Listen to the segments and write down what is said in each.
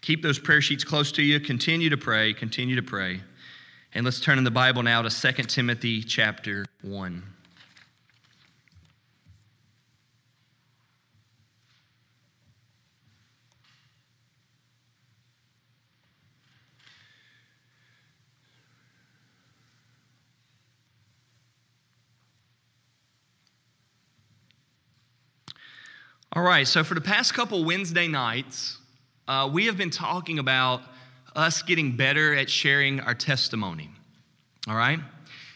Keep those prayer sheets close to you. Continue to pray. Continue to pray. And let's turn in the Bible now to 2 Timothy chapter 1. All right, so for the past couple Wednesday nights, uh, we have been talking about us getting better at sharing our testimony. All right?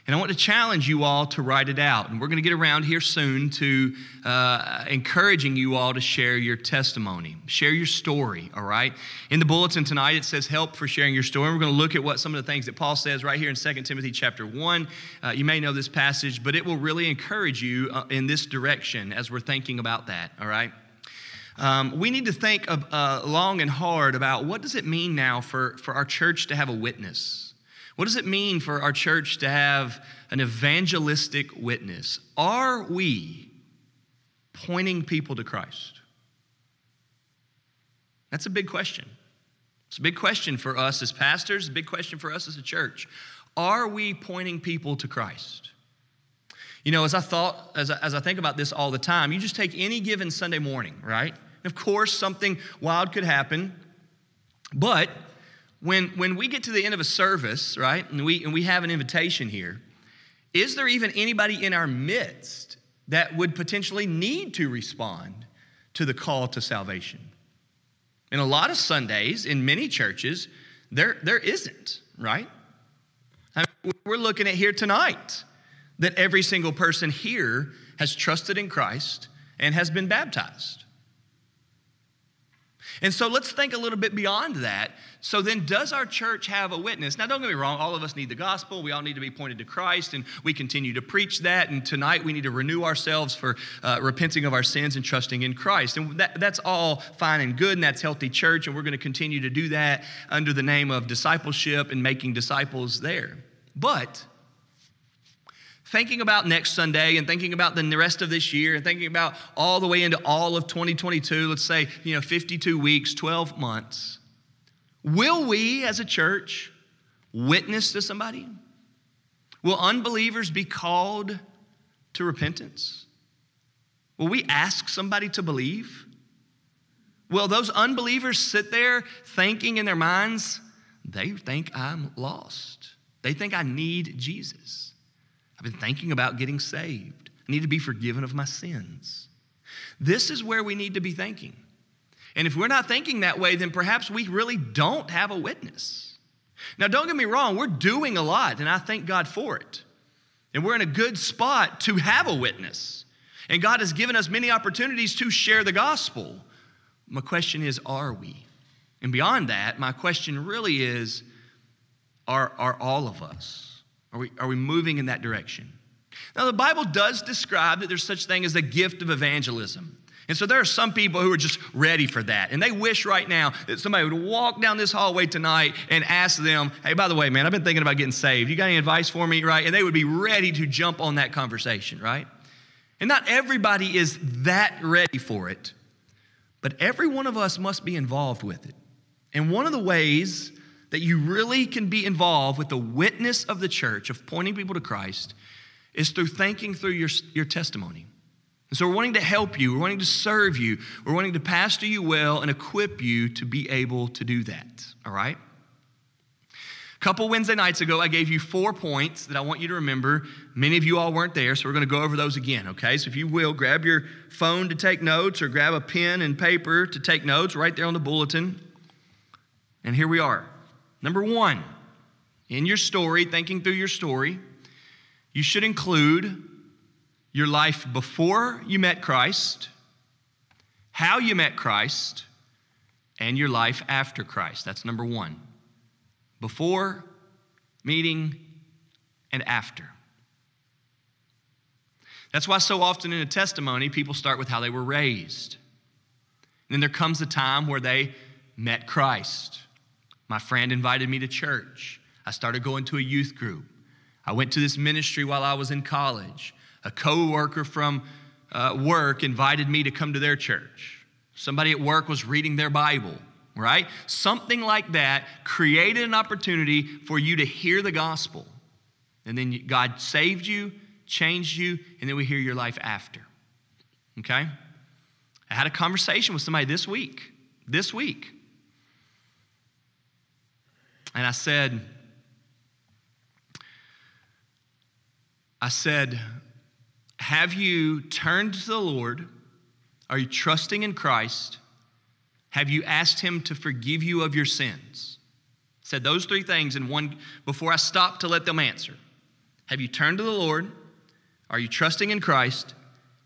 And I want to challenge you all to write it out. And we're going to get around here soon to uh, encouraging you all to share your testimony, share your story, all right? In the bulletin tonight, it says help for sharing your story. We're going to look at what some of the things that Paul says right here in 2 Timothy chapter 1. Uh, you may know this passage, but it will really encourage you uh, in this direction as we're thinking about that, all right? Um, we need to think of, uh, long and hard about what does it mean now for, for our church to have a witness? What does it mean for our church to have an evangelistic witness? Are we pointing people to Christ? That's a big question. It's a big question for us as pastors, a big question for us as a church. Are we pointing people to Christ? You know, as I thought, as I, as I think about this all the time, you just take any given Sunday morning, right? Of course, something wild could happen. But when, when we get to the end of a service, right, and we, and we have an invitation here, is there even anybody in our midst that would potentially need to respond to the call to salvation? In a lot of Sundays, in many churches, there, there isn't, right? I mean, we're looking at here tonight that every single person here has trusted in Christ and has been baptized. And so let's think a little bit beyond that. So then, does our church have a witness? Now, don't get me wrong, all of us need the gospel. We all need to be pointed to Christ, and we continue to preach that. And tonight, we need to renew ourselves for uh, repenting of our sins and trusting in Christ. And that, that's all fine and good, and that's healthy church. And we're going to continue to do that under the name of discipleship and making disciples there. But thinking about next Sunday and thinking about the rest of this year and thinking about all the way into all of 2022, let's say, you know, 52 weeks, 12 months, will we as a church witness to somebody? Will unbelievers be called to repentance? Will we ask somebody to believe? Will those unbelievers sit there thinking in their minds, they think I'm lost? They think I need Jesus. I've been thinking about getting saved. I need to be forgiven of my sins. This is where we need to be thinking. And if we're not thinking that way, then perhaps we really don't have a witness. Now, don't get me wrong, we're doing a lot, and I thank God for it. And we're in a good spot to have a witness. And God has given us many opportunities to share the gospel. My question is, are we? And beyond that, my question really is, are, are all of us? Are we, are we moving in that direction? Now, the Bible does describe that there's such thing as a gift of evangelism. And so there are some people who are just ready for that. And they wish right now that somebody would walk down this hallway tonight and ask them, hey, by the way, man, I've been thinking about getting saved. You got any advice for me, right? And they would be ready to jump on that conversation, right? And not everybody is that ready for it, but every one of us must be involved with it. And one of the ways that you really can be involved with the witness of the church, of pointing people to Christ, is through thinking through your, your testimony. And so we're wanting to help you, we're wanting to serve you, we're wanting to pastor you well and equip you to be able to do that, all right? A couple Wednesday nights ago, I gave you four points that I want you to remember. Many of you all weren't there, so we're going to go over those again, okay? So if you will, grab your phone to take notes or grab a pen and paper to take notes right there on the bulletin. And here we are. Number one, in your story, thinking through your story, you should include your life before you met Christ, how you met Christ, and your life after Christ. That's number one. Before, meeting, and after. That's why so often in a testimony, people start with how they were raised. And then there comes a time where they met Christ. My friend invited me to church. I started going to a youth group. I went to this ministry while I was in college. A coworker from uh, work invited me to come to their church. Somebody at work was reading their Bible. right? Something like that created an opportunity for you to hear the gospel. And then God saved you, changed you, and then we hear your life after. Okay? I had a conversation with somebody this week, this week. And I said, I said, Have you turned to the Lord? Are you trusting in Christ? Have you asked Him to forgive you of your sins? said those three things in one before I stopped to let them answer. Have you turned to the Lord? Are you trusting in Christ?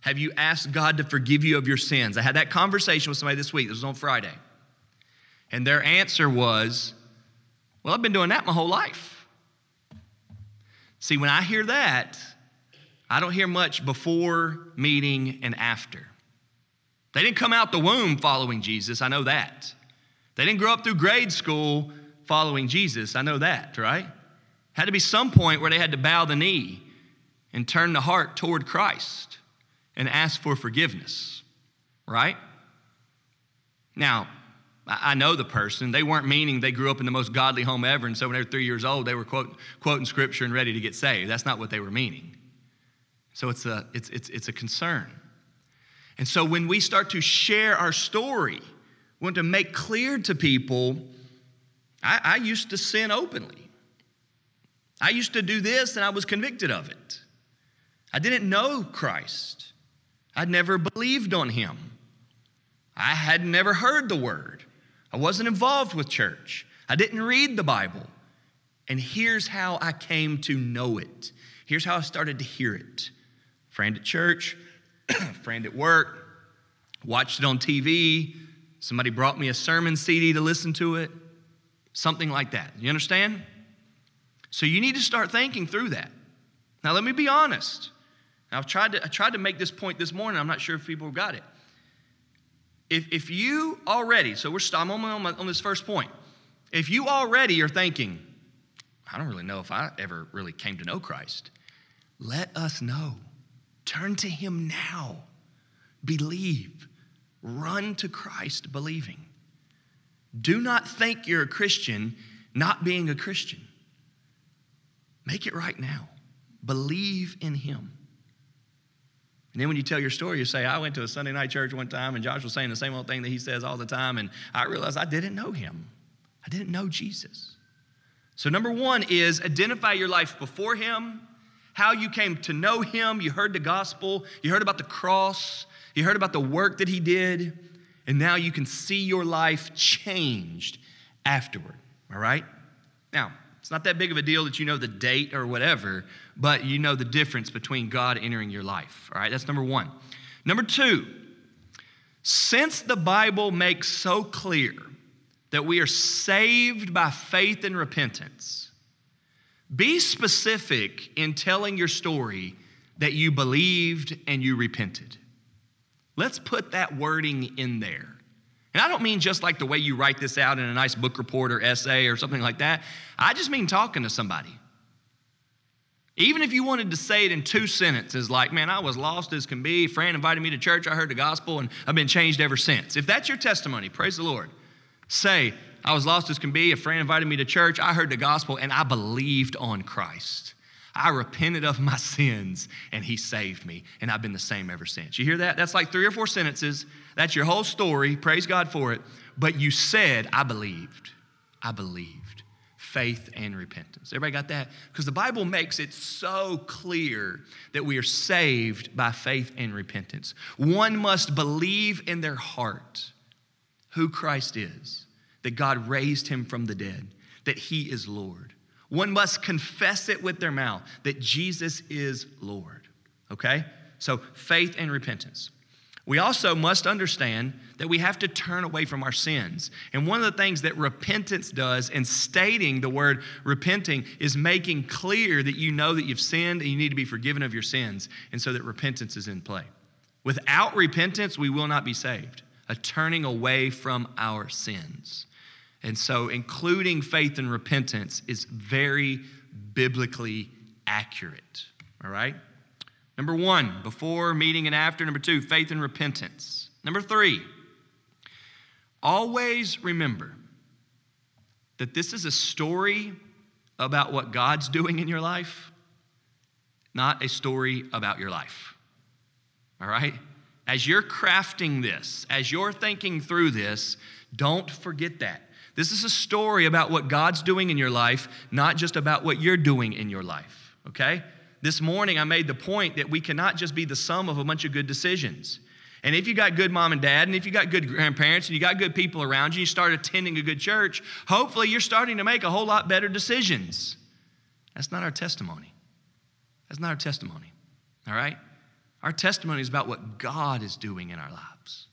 Have you asked God to forgive you of your sins? I had that conversation with somebody this week. This was on Friday. And their answer was, Well, I've been doing that my whole life. See, when I hear that, I don't hear much before, meeting, and after. They didn't come out the womb following Jesus, I know that. They didn't grow up through grade school following Jesus, I know that, right? Had to be some point where they had to bow the knee and turn the heart toward Christ and ask for forgiveness, right? Now, I know the person. They weren't meaning they grew up in the most godly home ever, and so when they were three years old, they were quote, quoting scripture and ready to get saved. That's not what they were meaning. So it's a, it's, it's, it's a concern. And so when we start to share our story, we want to make clear to people I, I used to sin openly. I used to do this and I was convicted of it. I didn't know Christ. I'd never believed on him. I had never heard the word. I wasn't involved with church. I didn't read the Bible. And here's how I came to know it. Here's how I started to hear it. Friend at church, friend at work, watched it on TV. Somebody brought me a sermon CD to listen to it. Something like that. You understand? So you need to start thinking through that. Now, let me be honest. I've tried to, I tried to make this point this morning. I'm not sure if people got it. If, if you already, so we're I'm on, on, on this first point. If you already are thinking, I don't really know if I ever really came to know Christ, let us know. Turn to Him now. Believe. Run to Christ believing. Do not think you're a Christian not being a Christian. Make it right now. Believe in Him. And then when you tell your story, you say, I went to a Sunday night church one time and Josh was saying the same old thing that he says all the time. And I realized I didn't know him. I didn't know Jesus. So, number one is identify your life before him, how you came to know him. You heard the gospel, you heard about the cross, you heard about the work that he did, and now you can see your life changed afterward. All right? Now, it's not that big of a deal that you know the date or whatever, but you know the difference between God entering your life. All right, that's number one. Number two, since the Bible makes so clear that we are saved by faith and repentance, be specific in telling your story that you believed and you repented. Let's put that wording in there. And I don't mean just like the way you write this out in a nice book report or essay or something like that. I just mean talking to somebody. Even if you wanted to say it in two sentences, like, man, I was lost as can be. Fran invited me to church. I heard the gospel and I've been changed ever since. If that's your testimony, praise the Lord. Say, I was lost as can be. A friend invited me to church. I heard the gospel and I believed on Christ. I repented of my sins and he saved me, and I've been the same ever since. You hear that? That's like three or four sentences. That's your whole story. Praise God for it. But you said, I believed. I believed. Faith and repentance. Everybody got that? Because the Bible makes it so clear that we are saved by faith and repentance. One must believe in their heart who Christ is, that God raised him from the dead, that he is Lord. One must confess it with their mouth that Jesus is Lord. Okay? So faith and repentance. We also must understand that we have to turn away from our sins. And one of the things that repentance does in stating the word repenting is making clear that you know that you've sinned and you need to be forgiven of your sins, and so that repentance is in play. Without repentance, we will not be saved, a turning away from our sins. And so, including faith and repentance is very biblically accurate. All right? Number one, before, meeting, and after. Number two, faith and repentance. Number three, Always remember that this is a story about what God's doing in your life, not a story about your life. All right? As you're crafting this, as you're thinking through this, don't forget that. This is a story about what God's doing in your life, not just about what you're doing in your life, okay? This morning I made the point that we cannot just be the sum of a bunch of good decisions. And if you got good mom and dad, and if you got good grandparents, and you got good people around you, you start attending a good church, hopefully you're starting to make a whole lot better decisions. That's not our testimony. That's not our testimony, all right? Our testimony is about what God is doing in our lives.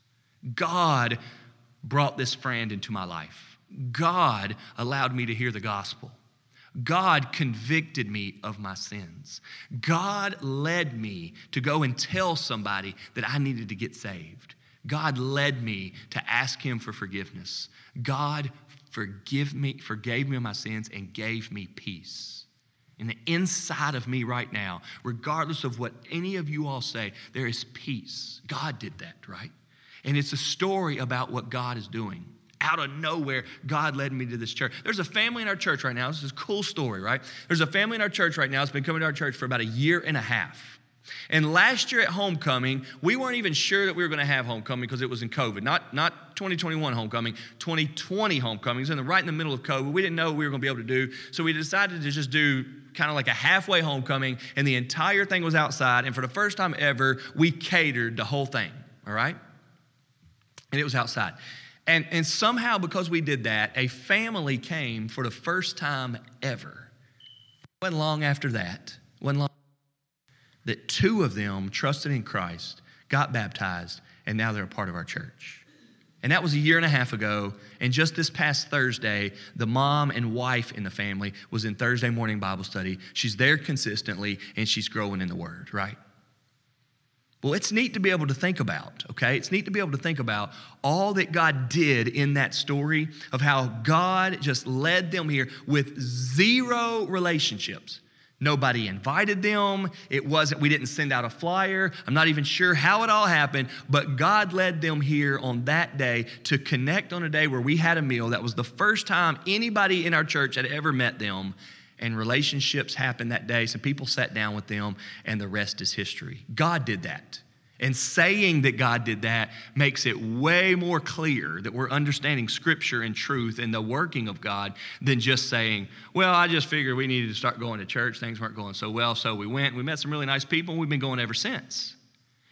God brought this friend into my life. God allowed me to hear the gospel. God convicted me of my sins. God led me to go and tell somebody that I needed to get saved. God led me to ask him for forgiveness. God forgive me, forgave me of my sins and gave me peace. In the inside of me right now, regardless of what any of you all say, there is peace. God did that, right? And it's a story about what God is doing out of nowhere, God led me to this church. There's a family in our church right now. This is a cool story, right? There's a family in our church right now that's been coming to our church for about a year and a half. And last year at homecoming, we weren't even sure that we were going to have homecoming because it was in COVID. Not, not 2021 homecoming, 2020 homecoming. It was in the, right in the middle of COVID. We didn't know what we were going to be able to do. So we decided to just do kind of like a halfway homecoming, and the entire thing was outside. And for the first time ever, we catered the whole thing, all right? And it was outside. And, and somehow, because we did that, a family came for the first time ever. It wasn't long after that, wasn't long, that two of them trusted in Christ, got baptized, and now they're a part of our church. And that was a year and a half ago. And just this past Thursday, the mom and wife in the family was in Thursday morning Bible study. She's there consistently and she's growing in the Word, right? Well, it's neat to be able to think about, okay? It's neat to be able to think about all that God did in that story of how God just led them here with zero relationships. Nobody invited them. It wasn't, we didn't send out a flyer. I'm not even sure how it all happened, but God led them here on that day to connect on a day where we had a meal. That was the first time anybody in our church had ever met them and relationships happened that day. Some people sat down with them, and the rest is history. God did that. And saying that God did that makes it way more clear that we're understanding Scripture and truth and the working of God than just saying, Well, I just figured we needed to start going to church. Things weren't going so well, so we went. We met some really nice people, and we've been going ever since.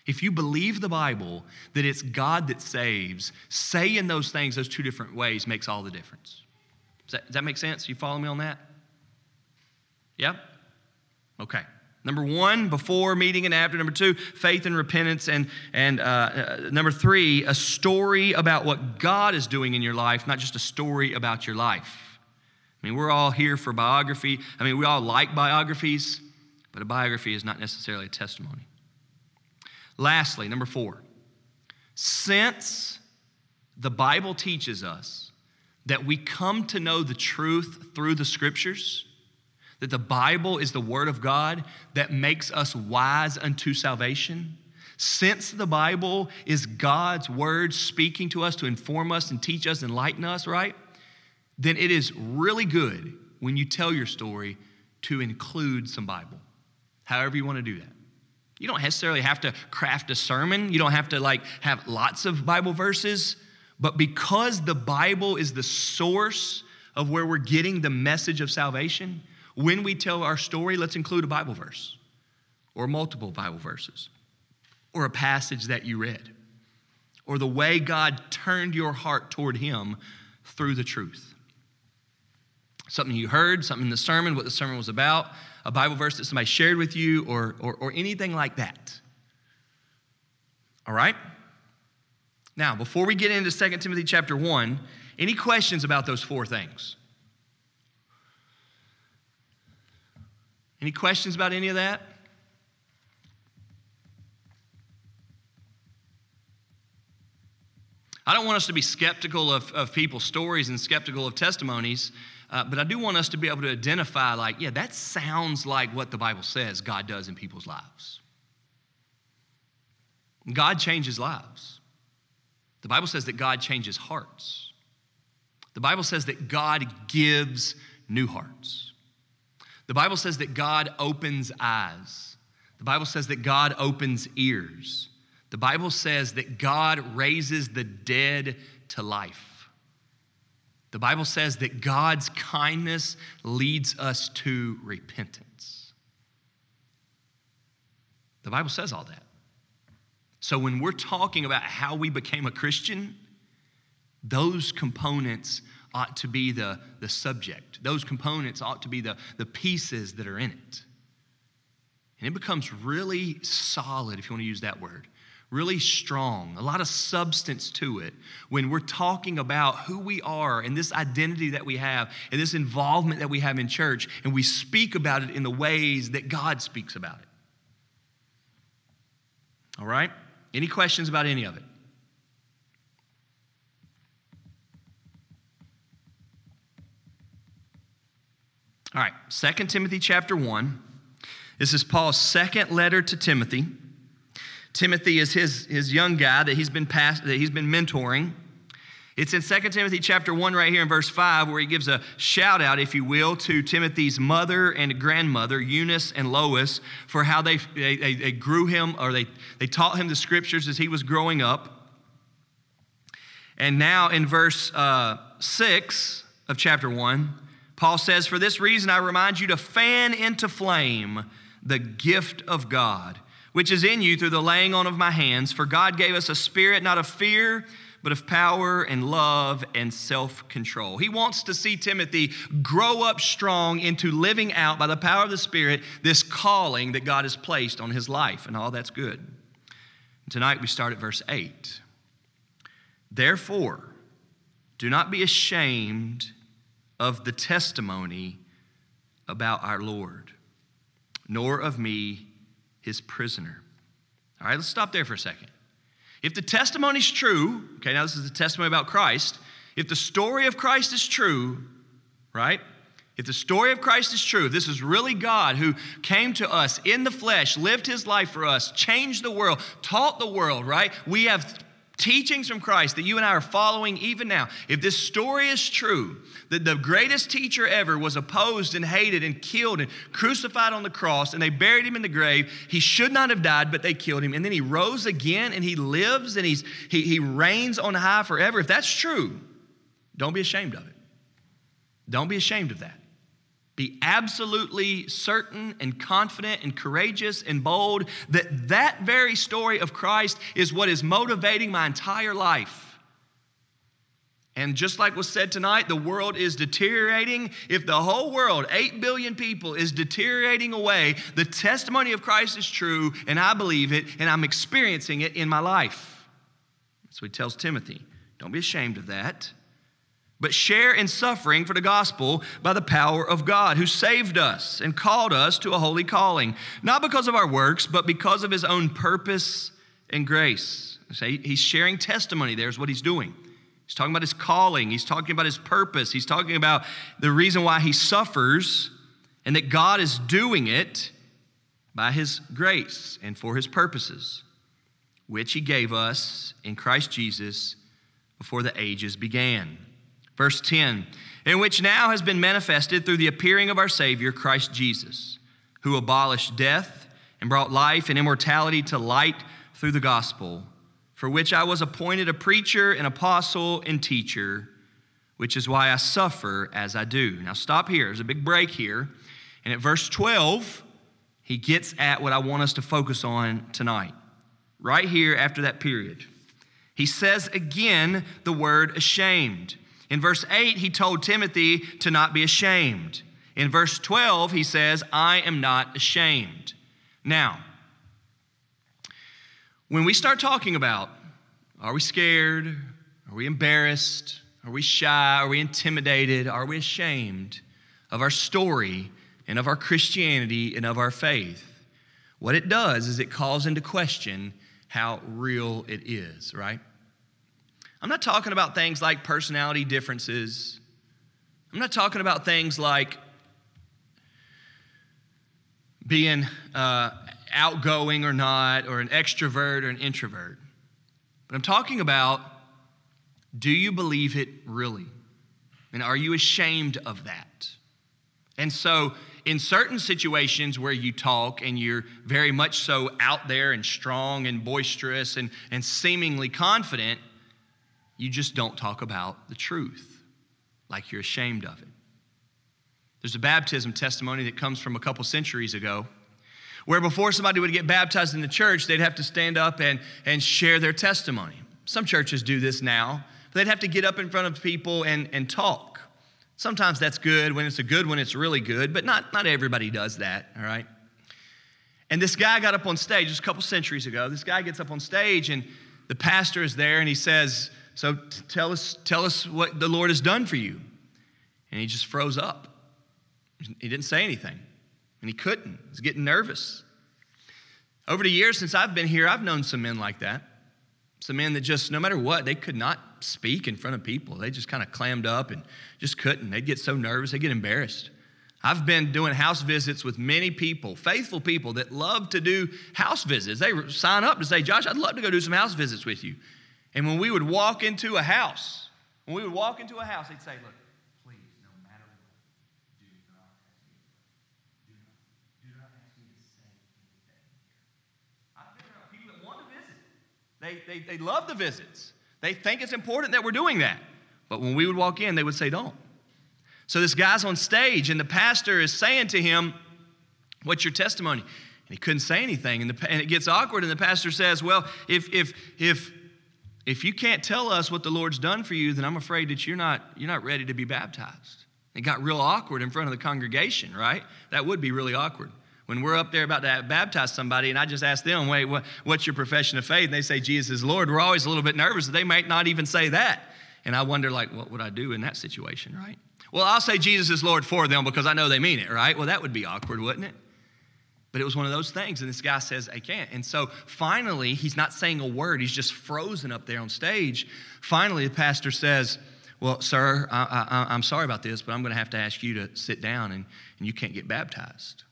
If you believe the Bible that it's God that saves, saying those things those two different ways makes all the difference. Does that, does that make sense? You follow me on that? Yep? Okay. Number one, before meeting and after. Number two, faith and repentance. And, and uh, uh, number three, a story about what God is doing in your life, not just a story about your life. I mean, we're all here for biography. I mean, we all like biographies, but a biography is not necessarily a testimony. Lastly, number four, since the Bible teaches us that we come to know the truth through the scriptures, that the Bible is the Word of God that makes us wise unto salvation, since the Bible is God's Word speaking to us to inform us and teach us, enlighten us, right? Then it is really good when you tell your story to include some Bible, however you want to do that. You don't necessarily have to craft a sermon, you don't have to like have lots of Bible verses, but because the Bible is the source of where we're getting the message of salvation, when we tell our story, let's include a Bible verse or multiple Bible verses or a passage that you read or the way God turned your heart toward Him through the truth. Something you heard, something in the sermon, what the sermon was about, a Bible verse that somebody shared with you, or, or, or anything like that. All right? Now, before we get into 2 Timothy chapter 1, any questions about those four things? Any questions about any of that? I don't want us to be skeptical of, of people's stories and skeptical of testimonies, uh, but I do want us to be able to identify, like, yeah, that sounds like what the Bible says God does in people's lives. God changes lives. The Bible says that God changes hearts. The Bible says that God gives new hearts. The Bible says that God opens eyes. The Bible says that God opens ears. The Bible says that God raises the dead to life. The Bible says that God's kindness leads us to repentance. The Bible says all that. So when we're talking about how we became a Christian, those components ought to be the, the subject. Those components ought to be the, the pieces that are in it. And it becomes really solid, if you want to use that word, really strong, a lot of substance to it when we're talking about who we are and this identity that we have and this involvement that we have in church, and we speak about it in the ways that God speaks about it. All right? Any questions about any of it? All right, 2 Timothy chapter 1. This is Paul's second letter to Timothy. Timothy is his, his young guy that he's been past, that he's been mentoring. It's in 2 Timothy chapter 1 right here in verse 5 where he gives a shout out, if you will, to Timothy's mother and grandmother, Eunice and Lois, for how they, they, they grew him or they, they taught him the scriptures as he was growing up. And now in verse uh, 6 of chapter 1, Paul says, For this reason I remind you to fan into flame the gift of God, which is in you through the laying on of my hands. For God gave us a spirit not of fear, but of power and love and self control. He wants to see Timothy grow up strong into living out by the power of the Spirit this calling that God has placed on his life, and all that's good. Tonight we start at verse 8. Therefore, do not be ashamed of the testimony about our Lord, nor of me, his prisoner. All right, let's stop there for a second. If the testimony is true, okay, now this is the testimony about Christ. If the story of Christ is true, right? If the story of Christ is true, this is really God who came to us in the flesh, lived his life for us, changed the world, taught the world, right? We have teachings from Christ that you and I are following even now, if this story is true, that the greatest teacher ever was opposed and hated and killed and crucified on the cross, and they buried him in the grave, he should not have died, but they killed him. And then he rose again and he lives and he's, he, he reigns on high forever. If that's true, don't be ashamed of it. Don't be ashamed of that. Be absolutely certain and confident and courageous and bold that that very story of Christ is what is motivating my entire life. And just like was said tonight, the world is deteriorating. If the whole world, 8 billion people, is deteriorating away, the testimony of Christ is true, and I believe it, and I'm experiencing it in my life. So he tells Timothy, don't be ashamed of that but share in suffering for the gospel by the power of God, who saved us and called us to a holy calling, not because of our works, but because of his own purpose and grace. He's sharing testimony, there's what he's doing. He's talking about his calling, he's talking about his purpose, he's talking about the reason why he suffers, and that God is doing it by his grace and for his purposes, which he gave us in Christ Jesus before the ages began Verse 10 In which now has been manifested through the appearing of our Savior, Christ Jesus, who abolished death and brought life and immortality to light through the gospel, for which I was appointed a preacher, an apostle, and teacher, which is why I suffer as I do. Now, stop here. There's a big break here. And at verse 12, he gets at what I want us to focus on tonight. Right here after that period. He says again the word ashamed. In verse 8, he told Timothy to not be ashamed. In verse 12, he says, I am not ashamed. Now, when we start talking about are we scared? Are we embarrassed? Are we shy? Are we intimidated? Are we ashamed of our story and of our Christianity and of our faith? What it does is it calls into question how real it is, right? I'm not talking about things like personality differences. I'm not talking about things like being uh, outgoing or not, or an extrovert or an introvert. But I'm talking about Do you believe it really? And are you ashamed of that? And so, in certain situations where you talk and you're very much so out there and strong and boisterous and, and seemingly confident, you just don't talk about the truth like you're ashamed of it. There's a baptism testimony that comes from a couple centuries ago where before somebody would get baptized in the church, they'd have to stand up and, and share their testimony. Some churches do this now, but they'd have to get up in front of people and, and talk. Sometimes that's good. When it's a good one, it's really good, but not, not everybody does that, all right? And this guy got up on stage just a couple centuries ago. This guy gets up on stage, and the pastor is there, and he says, So tell us, tell us what the Lord has done for you. And he just froze up. He didn't say anything, and he couldn't. He's getting nervous. Over the years since I've been here, I've known some men like that. Some men that just, no matter what, they could not speak in front of people. They just kind of clammed up and just couldn't. They'd get so nervous, they'd get embarrassed. I've been doing house visits with many people, faithful people that love to do house visits. They sign up to say, Josh, I'd love to go do some house visits with you. And when we would walk into a house, when we would walk into a house, they'd say, Look, please, no matter what, do not ask me, do not, do not ask me to say anything here. I've been people that want to visit. They, they, they love the visits. They think it's important that we're doing that. But when we would walk in, they would say, don't. So this guy's on stage, and the pastor is saying to him, What's your testimony? And he couldn't say anything. And, the, and it gets awkward, and the pastor says, Well, if, if, if, if you can't tell us what the Lord's done for you, then I'm afraid that you're not, you're not ready to be baptized. It got real awkward in front of the congregation, right? That would be really awkward. When we're up there about to baptize somebody, and I just ask them, wait, what, what's your profession of faith? And they say Jesus is Lord, we're always a little bit nervous that they might not even say that. And I wonder, like, what would I do in that situation, right? Well, I'll say Jesus is Lord for them because I know they mean it, right? Well, that would be awkward, wouldn't it? But it was one of those things, and this guy says, I can't. And so finally, he's not saying a word, he's just frozen up there on stage. Finally, the pastor says, Well, sir, I, am sorry about this, but I'm going to have to ask you to sit down, and, and you can't get baptized.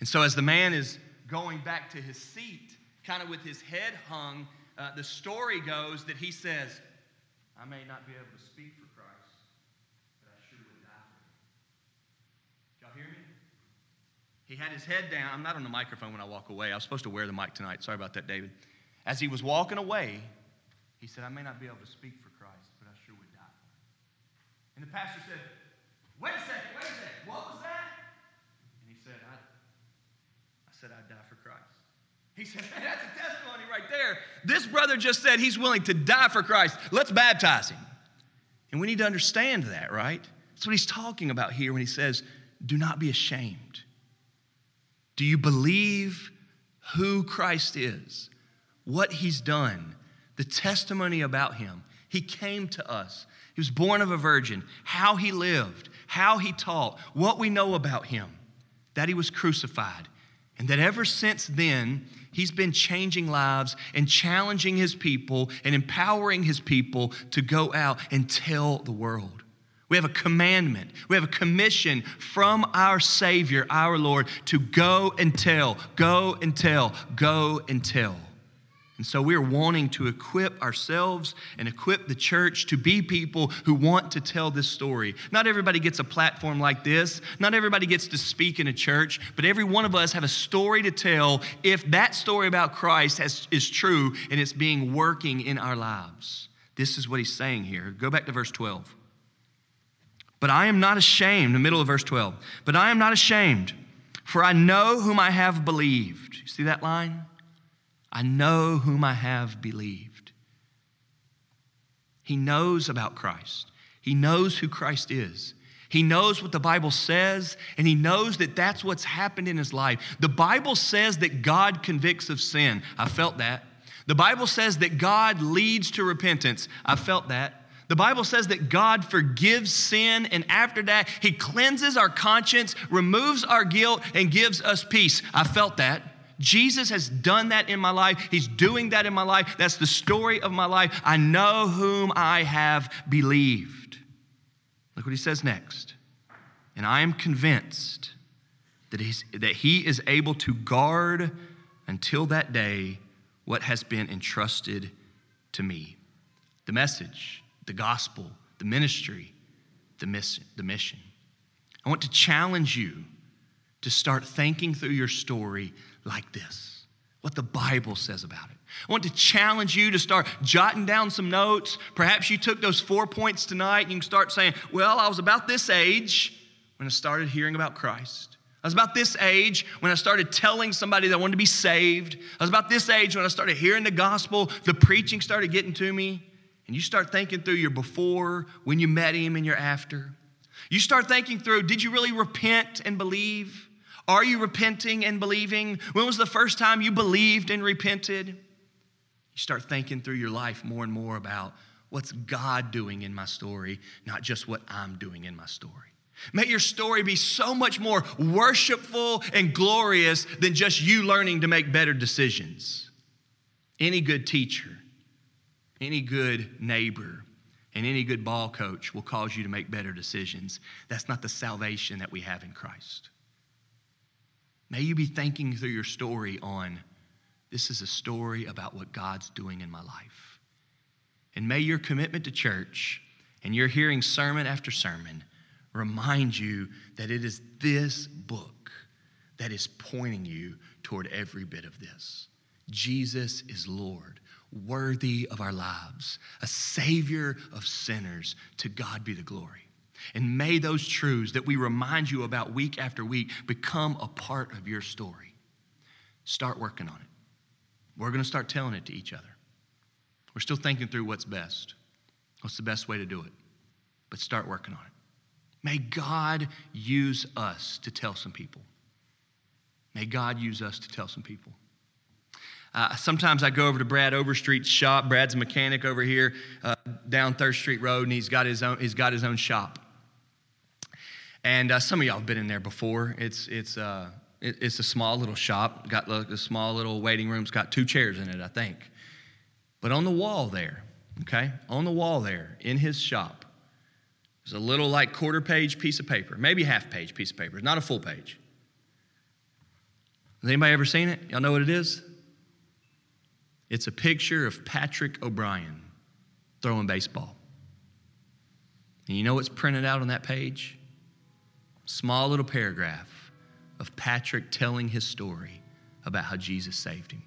And so, as the man is going back to his seat, kind of with his head hung, uh, the story goes that he says, I may not be able to speak for Christ, but I sure would die for him. Y'all hear me? He had his head down. I'm not on the microphone when I walk away. I was supposed to wear the mic tonight. Sorry about that, David. As he was walking away, he said, I may not be able to speak for Christ, but I sure would die. And the pastor said, Wait a second, wait a second. What was that? And he said, "I I said, I'd die for Christ. He said, That's a testimony right there. This brother just said he's willing to die for Christ. Let's baptize him. And we need to understand that, right? That's what he's talking about here when he says, Do not be ashamed. Do you believe who Christ is, what he's done, the testimony about him? He came to us. He was born of a virgin, how he lived, how he taught, what we know about him, that he was crucified, and that ever since then, he's been changing lives and challenging his people and empowering his people to go out and tell the world. We have a commandment, we have a commission from our Savior, our Lord, to go and tell, go and tell, go and tell. And so we're wanting to equip ourselves and equip the church to be people who want to tell this story. Not everybody gets a platform like this. Not everybody gets to speak in a church, but every one of us have a story to tell if that story about Christ has, is true and it's being working in our lives. This is what he's saying here. Go back to verse 12. But I am not ashamed, the middle of verse 12. But I am not ashamed, for I know whom I have believed. You see that line? I know whom I have believed. He knows about Christ, he knows who Christ is. He knows what the Bible says, and he knows that that's what's happened in his life. The Bible says that God convicts of sin. I felt that. The Bible says that God leads to repentance. I felt that. The Bible says that God forgives sin, and after that, He cleanses our conscience, removes our guilt, and gives us peace. I felt that. Jesus has done that in my life. He's doing that in my life. That's the story of my life. I know whom I have believed. Look what he says next. And I am convinced that, he's, that he is able to guard until that day what has been entrusted to me. the message, the gospel, the ministry, the mission. The mission. I want to challenge you to start thinking through your story like this what the Bible says about it. I want to challenge you to start jotting down some notes. Perhaps you took those four points tonight and you can start saying, Well, I was about this age when I started hearing about Christ. I was about this age when I started telling somebody that I wanted to be saved. I was about this age when I started hearing the gospel, the preaching started getting to me. And you start thinking through your before, when you met him, and your after. You start thinking through did you really repent and believe? Are you repenting and believing? When was the first time you believed and repented? You start thinking through your life more and more about what's God doing in my story, not just what I'm doing in my story. May your story be so much more worshipful and glorious than just you learning to make better decisions. Any good teacher, any good neighbor, and any good ball coach will cause you to make better decisions. That's not the salvation that we have in Christ. May you be thinking through your story on this is a story about what God's doing in my life. And may your commitment to church and your hearing sermon after sermon remind you that it is this book that is pointing you toward every bit of this. Jesus is Lord, worthy of our lives, a Savior of sinners. To God be the glory. And may those truths that we remind you about week after week become a part of your story. Start working on it. We're going to start telling it to each other. We're still thinking through what's best. What's the best way to do it? But start working on it. May God use us to tell some people. May God use us to tell some people. Uh, sometimes I go over to Brad Overstreet's shop. Brad's a mechanic over here uh, down Third Street Road, and he's got his own, he's got his own shop. And uh, some of y'all have been in there before. It's, it's, uh, it, it's a small little shop, got a small little waiting room. It's got two chairs in it, I think. But on the wall there, okay, on the wall there in his shop, there's a little like quarter page piece of paper, maybe half page piece of paper. It's not a full page. Has anybody ever seen it? Y'all know what it is? It's a picture of Patrick O'Brien throwing baseball. And you know what's printed out on that page? small little paragraph of Patrick telling his story about how Jesus saved him.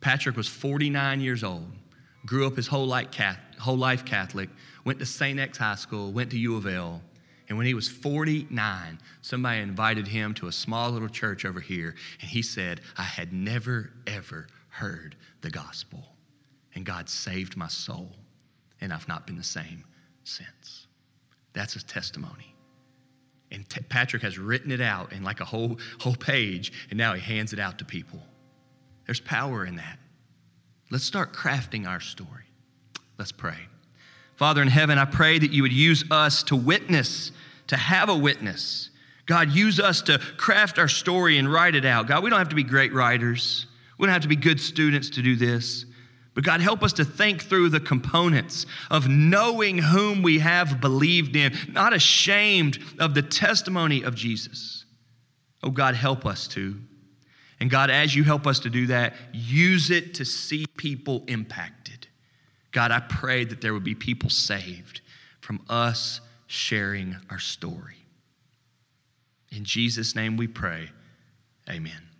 Patrick was 49 years old, grew up his whole life, Catholic, went to St. X High School, went to U of L, and when he was 49, somebody invited him to a small little church over here, and he said, I had never, ever heard the gospel, and God saved my soul, and I've not been the same since. That's his testimony. And T- Patrick has written it out in like a whole, whole page, and now he hands it out to people. There's power in that. Let's start crafting our story. Let's pray. Father in heaven, I pray that you would use us to witness, to have a witness. God, use us to craft our story and write it out. God, we don't have to be great writers. We don't have to be good students to do this. But God, help us to think through the components of knowing whom we have believed in, not ashamed of the testimony of Jesus. Oh, God, help us to. And God, as you help us to do that, use it to see people impacted. God, I pray that there would be people saved from us sharing our story. In Jesus' name we pray. Amen.